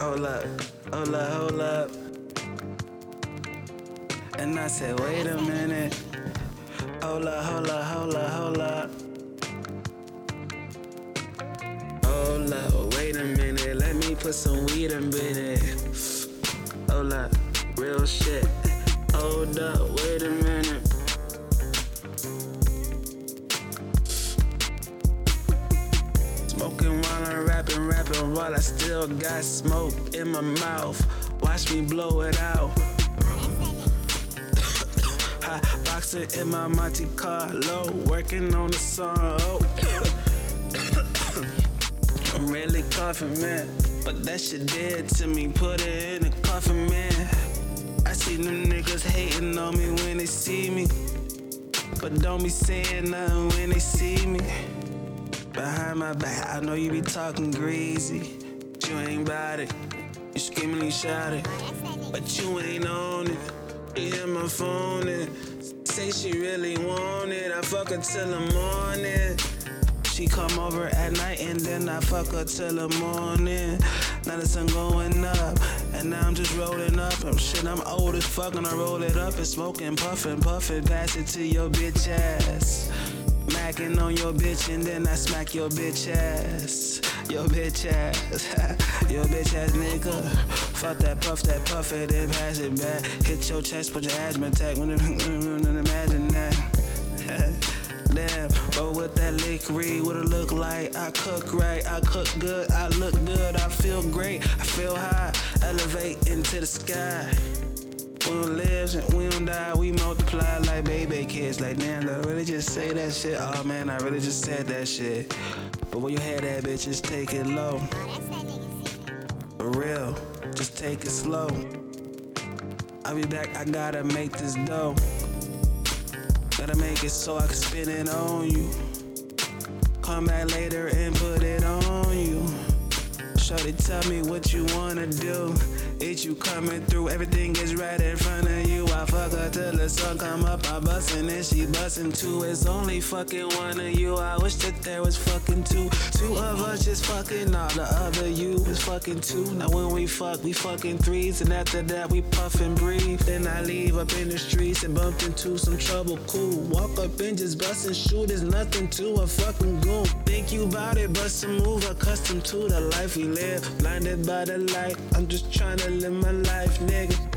hold up, hold up, hold up. And I said, wait a minute. Hold up, hold up, hold up, hold up. Hold up, wait a minute. Let me put some weed in it. Hold up, real shit. Hold up, wait a minute. Smoking while I'm rapping, rapping while I still got smoke in my mouth. Watch me blow it out. Hot boxer in my Monte Carlo, working on the song. Oh. I'm really coughing, man. But that shit dead to me. Put it in the coffin, man. I see them niggas hating on me when they see me. But don't be saying nothing when they see me. My back, I know you be talking greasy. But you ain't bout it. You screaming, you shout it. But you ain't on it. You hear my phone and say she really want it. I fuck her till the morning. She come over at night and then I fuck her till the morning. Now the sun going up and now I'm just rolling up. I'm shit, I'm old as fuck and I roll it up and smoking, puffing, puffing, pass it to your bitch ass. Macking on your bitch and then I smack your bitch ass. Your bitch ass, your bitch ass nigga. Fuck that puff, that puff it, then pass it back. Hit your chest, put your asthma attack. Imagine that. Damn, but with that lick read, what it look like? I cook right, I cook good, I look good, I feel great, I feel high, elevate into the sky. We don't live and we don't die, we multiply like baby kids. Like, damn, I really just say that shit? Oh man, I really just said that shit. But when you hear that bitch, just take it low. For real, just take it slow. I'll be back, I gotta make this dough. Gotta make it so I can spin it on you. Come back later and put it on you. Shorty, tell me what you wanna do. It's you coming through, everything is right in front of you. I fuck her till the sun come up, I bustin' and she bustin' too. It's only fucking one of you. I wish that there was fucking two. Two of us just fucking, all the other you fucking two. Now when we fuck, we fucking threes, and after that we puff and breathe. Then I leave up in the streets and bump into some trouble. Cool, walk up and just bust and shoot. There's nothing to a fucking goon. Think you bout it, bust a move, accustomed to the life we live. Blinded by the light, I'm just trying to live my life, nigga.